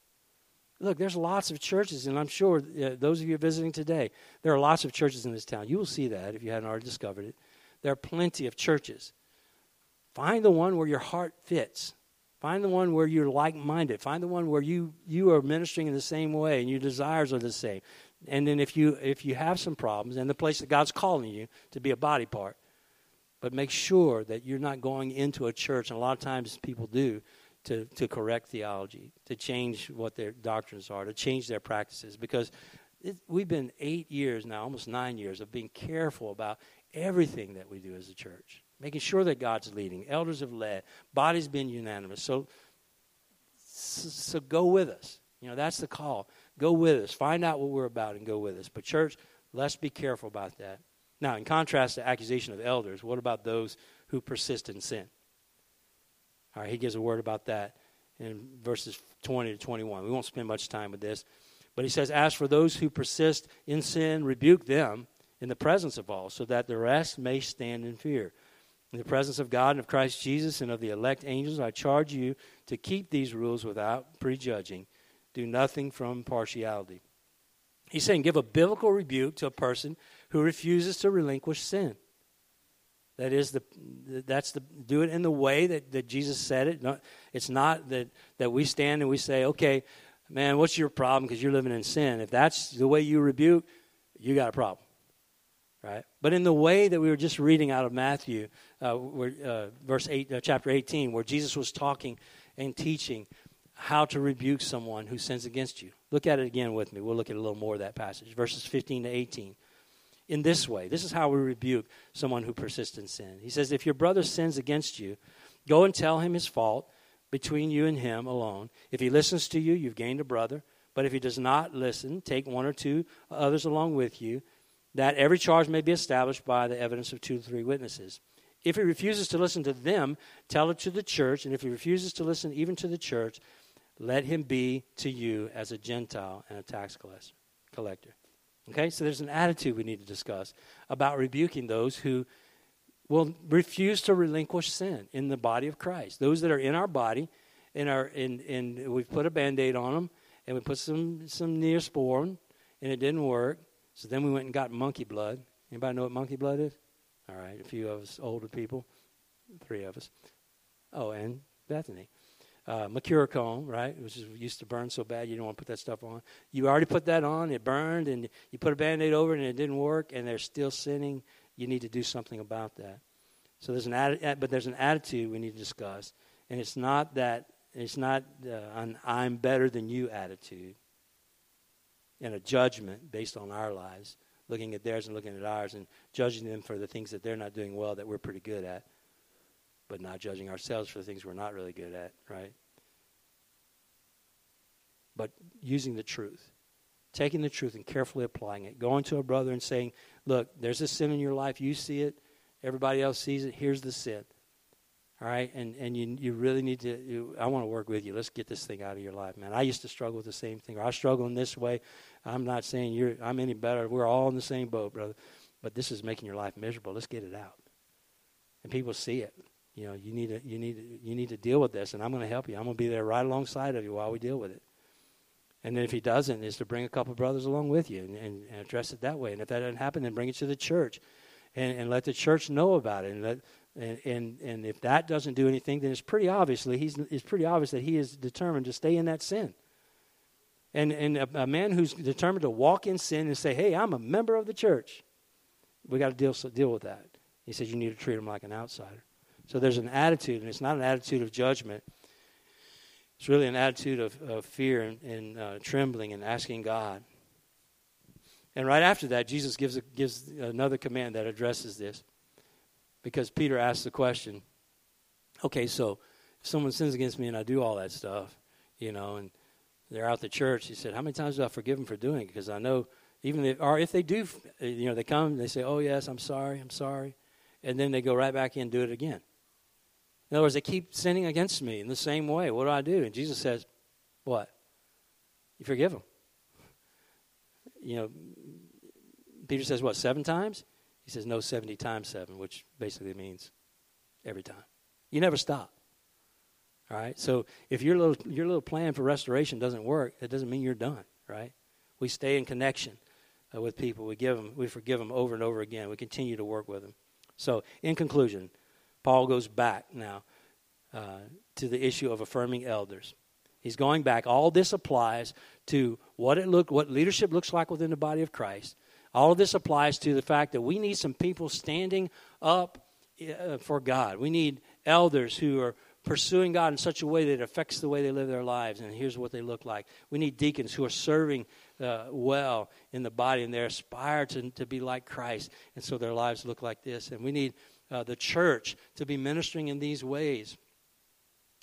Look, there's lots of churches, and I'm sure uh, those of you visiting today, there are lots of churches in this town. You will see that if you hadn't already discovered it. There are plenty of churches Find the one where your heart fits. Find the one where you're like minded. Find the one where you, you are ministering in the same way and your desires are the same. And then if you if you have some problems and the place that God's calling you to be a body part, but make sure that you're not going into a church, and a lot of times people do, to, to correct theology, to change what their doctrines are, to change their practices. Because it, we've been eight years now, almost nine years, of being careful about everything that we do as a church making sure that God's leading. Elders have led. Body's been unanimous. So, so go with us. You know, that's the call. Go with us. Find out what we're about and go with us. But, church, let's be careful about that. Now, in contrast to accusation of elders, what about those who persist in sin? All right, he gives a word about that in verses 20 to 21. We won't spend much time with this. But he says, As for those who persist in sin, rebuke them in the presence of all, so that the rest may stand in fear. In the presence of God and of Christ Jesus and of the elect angels, I charge you to keep these rules without prejudging. Do nothing from partiality. He's saying give a biblical rebuke to a person who refuses to relinquish sin. That is the that's the do it in the way that, that Jesus said it. it's not that, that we stand and we say, okay, man, what's your problem because you're living in sin? If that's the way you rebuke, you got a problem right? But in the way that we were just reading out of Matthew, uh, where, uh, verse eight, uh, chapter eighteen, where Jesus was talking and teaching how to rebuke someone who sins against you. Look at it again with me. We'll look at a little more of that passage, verses fifteen to eighteen. In this way, this is how we rebuke someone who persists in sin. He says, "If your brother sins against you, go and tell him his fault between you and him alone. If he listens to you, you've gained a brother." But if he does not listen, take one or two others along with you, that every charge may be established by the evidence of two to three witnesses. If he refuses to listen to them, tell it to the church. And if he refuses to listen even to the church, let him be to you as a Gentile and a tax collector. Okay, so there's an attitude we need to discuss about rebuking those who will refuse to relinquish sin in the body of Christ. Those that are in our body, in, in we've put a band-aid on them, and we put some some neosporin, and it didn't work. So then we went and got monkey blood. Anybody know what monkey blood is? All right, a few of us older people, three of us. Oh, and Bethany. Uh, Mercurochrome, right, which used to burn so bad you don't want to put that stuff on. You already put that on, it burned, and you put a band aid over it, and it didn't work, and they're still sinning. You need to do something about that. So there's an atti- but there's an attitude we need to discuss, and it's not that it's not uh, an "I'm better than you" attitude and a judgment based on our lives, looking at theirs and looking at ours and judging them for the things that they're not doing well that we're pretty good at. but not judging ourselves for the things we're not really good at, right? But using the truth, taking the truth and carefully applying it, going to a brother and saying, Look, there's a sin in your life. You see it. Everybody else sees it. Here's the sin. All right, and and you you really need to. You, I want to work with you. Let's get this thing out of your life, man. I used to struggle with the same thing. Or I struggle in this way. I'm not saying you're. I'm any better. We're all in the same boat, brother. But this is making your life miserable. Let's get it out, and people see it. You know, you need to you need to, you need to deal with this, and I'm going to help you. I'm going to be there right alongside of you while we deal with it. And then if he doesn't, is to bring a couple brothers along with you and, and, and, address it that way. And if that doesn't happen, then bring it to the church, and, and let the church know about it, and let and, and, and if that doesn't do anything, then it's pretty obviously he's it's pretty obvious that he is determined to stay in that sin. And and a, a man who's determined to walk in sin and say, "Hey, I'm a member of the church," we got to deal deal with that. He says you need to treat him like an outsider. So there's an attitude, and it's not an attitude of judgment. It's really an attitude of, of fear and, and uh, trembling and asking God. And right after that, Jesus gives a, gives another command that addresses this because Peter asked the question okay, so if someone sins against me and I do all that stuff, you know, and they're out the church, he said, How many times do I forgive them for doing it? Because I know, even if, or if they do, you know, they come, they say, Oh, yes, I'm sorry, I'm sorry. And then they go right back in and do it again. In other words, they keep sinning against me in the same way. What do I do? And Jesus says, What? You forgive them. You know, Peter says, What, seven times? He says, no, 70 times 7, which basically means every time. You never stop. All right? So if your little, your little plan for restoration doesn't work, it doesn't mean you're done, right? We stay in connection uh, with people. We give them, we forgive them over and over again. We continue to work with them. So, in conclusion, Paul goes back now uh, to the issue of affirming elders. He's going back. All this applies to what it look, what leadership looks like within the body of Christ, all of this applies to the fact that we need some people standing up uh, for God. We need elders who are pursuing God in such a way that it affects the way they live their lives. And here's what they look like. We need deacons who are serving uh, well in the body and they aspire to, to be like Christ. And so their lives look like this. And we need uh, the church to be ministering in these ways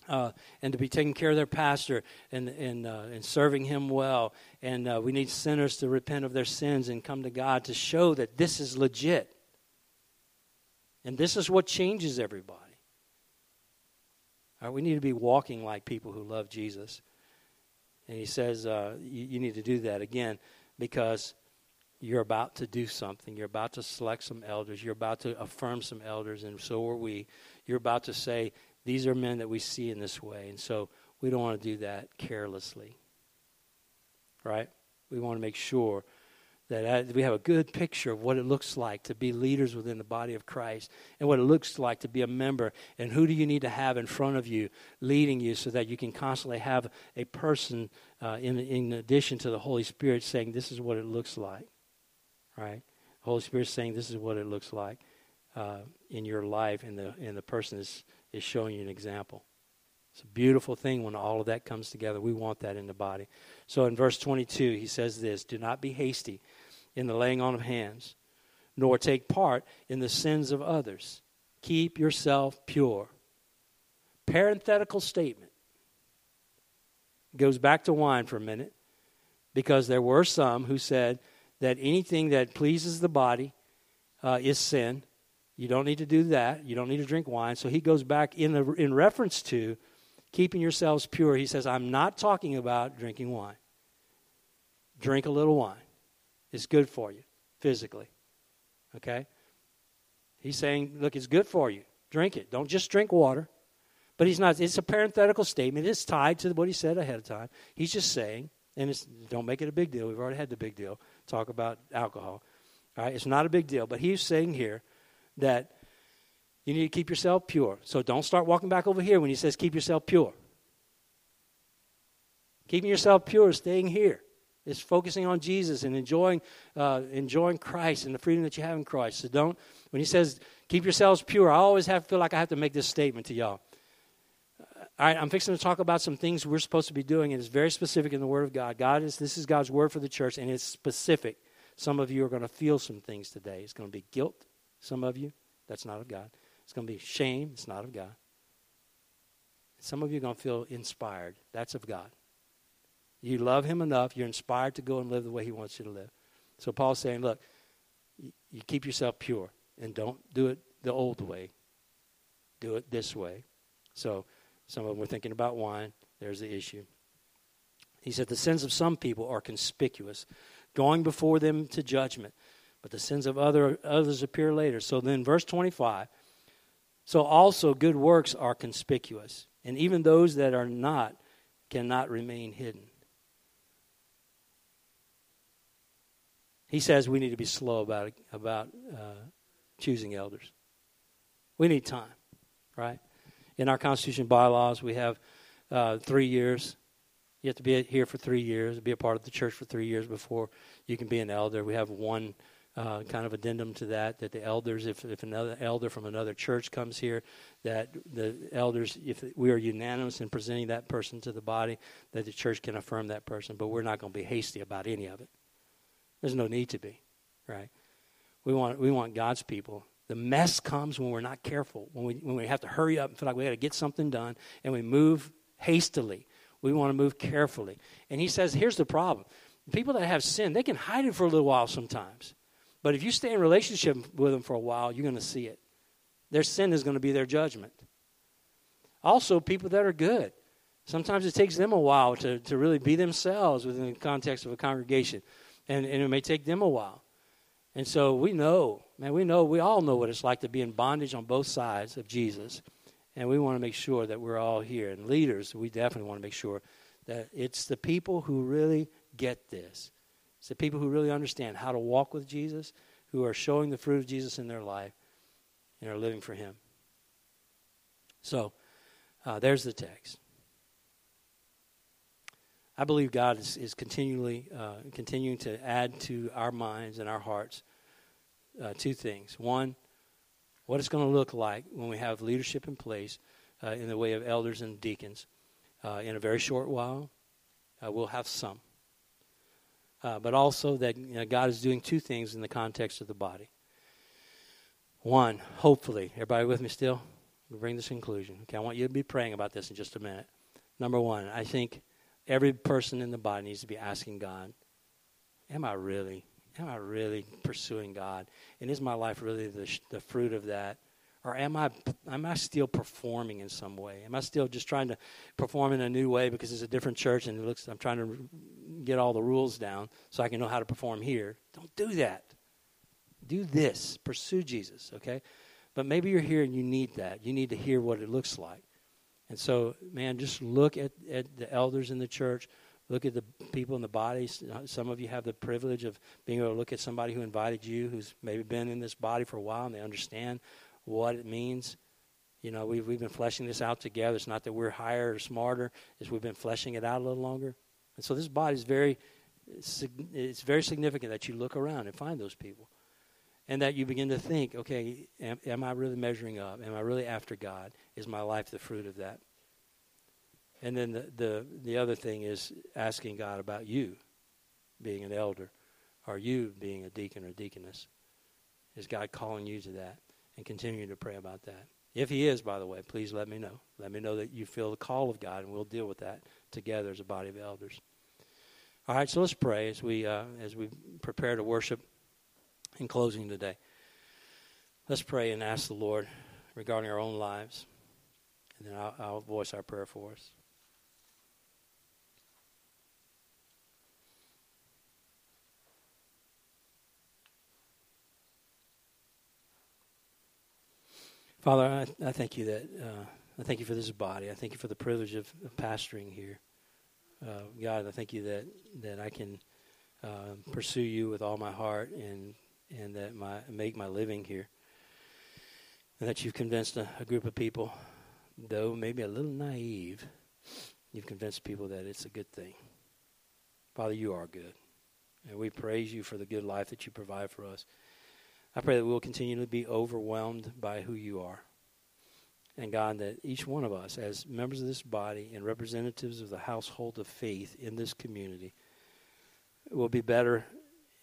uh, and to be taking care of their pastor and, and, uh, and serving him well. And uh, we need sinners to repent of their sins and come to God to show that this is legit. And this is what changes everybody. we need to be walking like people who love Jesus. And he says uh, you, you need to do that again because you're about to do something. You're about to select some elders. You're about to affirm some elders, and so are we. You're about to say, these are men that we see in this way. And so we don't want to do that carelessly. Right? We want to make sure that we have a good picture of what it looks like to be leaders within the body of Christ and what it looks like to be a member and who do you need to have in front of you leading you so that you can constantly have a person uh, in, in addition to the Holy Spirit saying this is what it looks like right the Holy Spirit saying this is what it looks like uh, in your life and the, and the person is is showing you an example. It's a beautiful thing when all of that comes together. We want that in the body. So in verse 22, he says this Do not be hasty in the laying on of hands, nor take part in the sins of others. Keep yourself pure. Parenthetical statement. Goes back to wine for a minute, because there were some who said that anything that pleases the body uh, is sin, you don't need to do that. You don't need to drink wine. So he goes back in, the, in reference to keeping yourselves pure. He says, I'm not talking about drinking wine. Drink a little wine. It's good for you physically. Okay? He's saying, look, it's good for you. Drink it. Don't just drink water. But he's not, it's a parenthetical statement. It's tied to what he said ahead of time. He's just saying, and it's, don't make it a big deal. We've already had the big deal. Talk about alcohol. All right? It's not a big deal. But he's saying here, that you need to keep yourself pure. So don't start walking back over here when he says keep yourself pure. Keeping yourself pure is staying here. It's focusing on Jesus and enjoying, uh, enjoying Christ and the freedom that you have in Christ. So don't, when he says keep yourselves pure, I always have to feel like I have to make this statement to y'all. All right, I'm fixing to talk about some things we're supposed to be doing, and it's very specific in the Word of God. God is this is God's word for the church, and it's specific. Some of you are going to feel some things today. It's going to be guilt some of you. That's not of God. It's going to be shame. It's not of God. Some of you are going to feel inspired. That's of God. You love Him enough, you're inspired to go and live the way He wants you to live. So Paul's saying, look, you keep yourself pure and don't do it the old way. Do it this way. So some of them were thinking about wine. There's the issue. He said, The sins of some people are conspicuous, going before them to judgment, but the sins of other, others appear later. So then, verse 25 so also good works are conspicuous, and even those that are not cannot remain hidden. He says we need to be slow about, about uh, choosing elders. We need time, right? In our Constitution bylaws, we have uh, three years you have to be here for three years, be a part of the church for three years before you can be an elder. We have one uh, kind of addendum to that that the elders, if, if another elder from another church comes here, that the elders, if we are unanimous in presenting that person to the body, that the church can affirm that person. But we're not going to be hasty about any of it. There's no need to be, right? We want we want God's people. The mess comes when we're not careful, when we when we have to hurry up and feel like we got to get something done, and we move hastily we want to move carefully. And he says, here's the problem people that have sin, they can hide it for a little while sometimes. But if you stay in relationship with them for a while, you're going to see it. Their sin is going to be their judgment. Also, people that are good. Sometimes it takes them a while to, to really be themselves within the context of a congregation. And, and it may take them a while. And so we know, man, we know, we all know what it's like to be in bondage on both sides of Jesus. And we want to make sure that we're all here. And leaders, we definitely want to make sure that it's the people who really get this. It's the people who really understand how to walk with Jesus, who are showing the fruit of Jesus in their life, and are living for Him. So, uh, there's the text. I believe God is, is continually uh, continuing to add to our minds and our hearts uh, two things. One, what it's going to look like when we have leadership in place uh, in the way of elders and deacons. Uh, in a very short while, uh, we'll have some. Uh, but also that you know, God is doing two things in the context of the body. One, hopefully, everybody with me still? We'll bring this conclusion. Okay, I want you to be praying about this in just a minute. Number one, I think every person in the body needs to be asking God, Am I really am I really pursuing God? And is my life really the, the fruit of that? Or am I, am I still performing in some way? Am I still just trying to perform in a new way because it's a different church and it looks, I'm trying to get all the rules down so I can know how to perform here? Don't do that. Do this. Pursue Jesus, okay? But maybe you're here and you need that. You need to hear what it looks like. And so, man, just look at, at the elders in the church look at the people in the body. Some of you have the privilege of being able to look at somebody who invited you, who's maybe been in this body for a while, and they understand what it means. You know, we've, we've been fleshing this out together. It's not that we're higher or smarter, it's we've been fleshing it out a little longer. And so this body is very, it's very significant that you look around and find those people. And that you begin to think, okay, am, am I really measuring up? Am I really after God? Is my life the fruit of that? And then the, the, the other thing is asking God about you being an elder. Are you being a deacon or deaconess? Is God calling you to that? And continuing to pray about that. If He is, by the way, please let me know. Let me know that you feel the call of God, and we'll deal with that together as a body of elders. All right, so let's pray as we uh, as we prepare to worship in closing today. Let's pray and ask the Lord regarding our own lives, and then I'll, I'll voice our prayer for us. Father, I, I thank you that uh, I thank you for this body. I thank you for the privilege of, of pastoring here. Uh, God, I thank you that that I can uh, pursue you with all my heart and and that my make my living here. And that you've convinced a, a group of people, though maybe a little naive, you've convinced people that it's a good thing. Father, you are good. And we praise you for the good life that you provide for us. I pray that we'll continue to be overwhelmed by who you are. And God, that each one of us, as members of this body and representatives of the household of faith in this community, will be better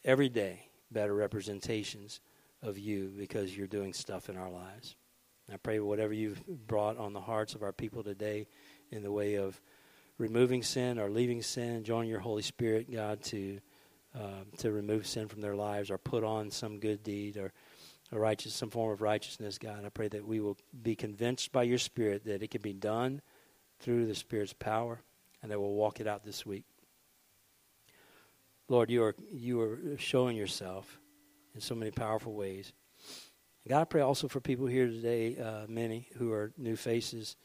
every day, better representations of you because you're doing stuff in our lives. I pray whatever you've brought on the hearts of our people today in the way of removing sin or leaving sin, join your Holy Spirit, God, to uh, to remove sin from their lives or put on some good deed or a righteous, some form of righteousness, God. And I pray that we will be convinced by your Spirit that it can be done through the Spirit's power, and that we'll walk it out this week. Lord, you are you are showing yourself in so many powerful ways. God, I pray also for people here today, uh, many who are new faces.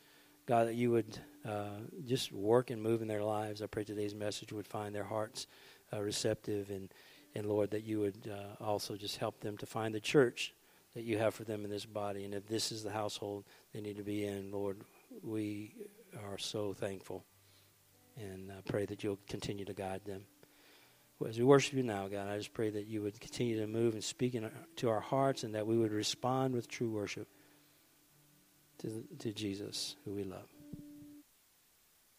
God, that you would uh, just work and move in their lives. I pray today's message would find their hearts uh, receptive, and, and Lord, that you would uh, also just help them to find the church that you have for them in this body. And if this is the household they need to be in, Lord, we are so thankful. And I pray that you'll continue to guide them. As we worship you now, God, I just pray that you would continue to move and speak in, to our hearts and that we would respond with true worship to, to Jesus, who we love.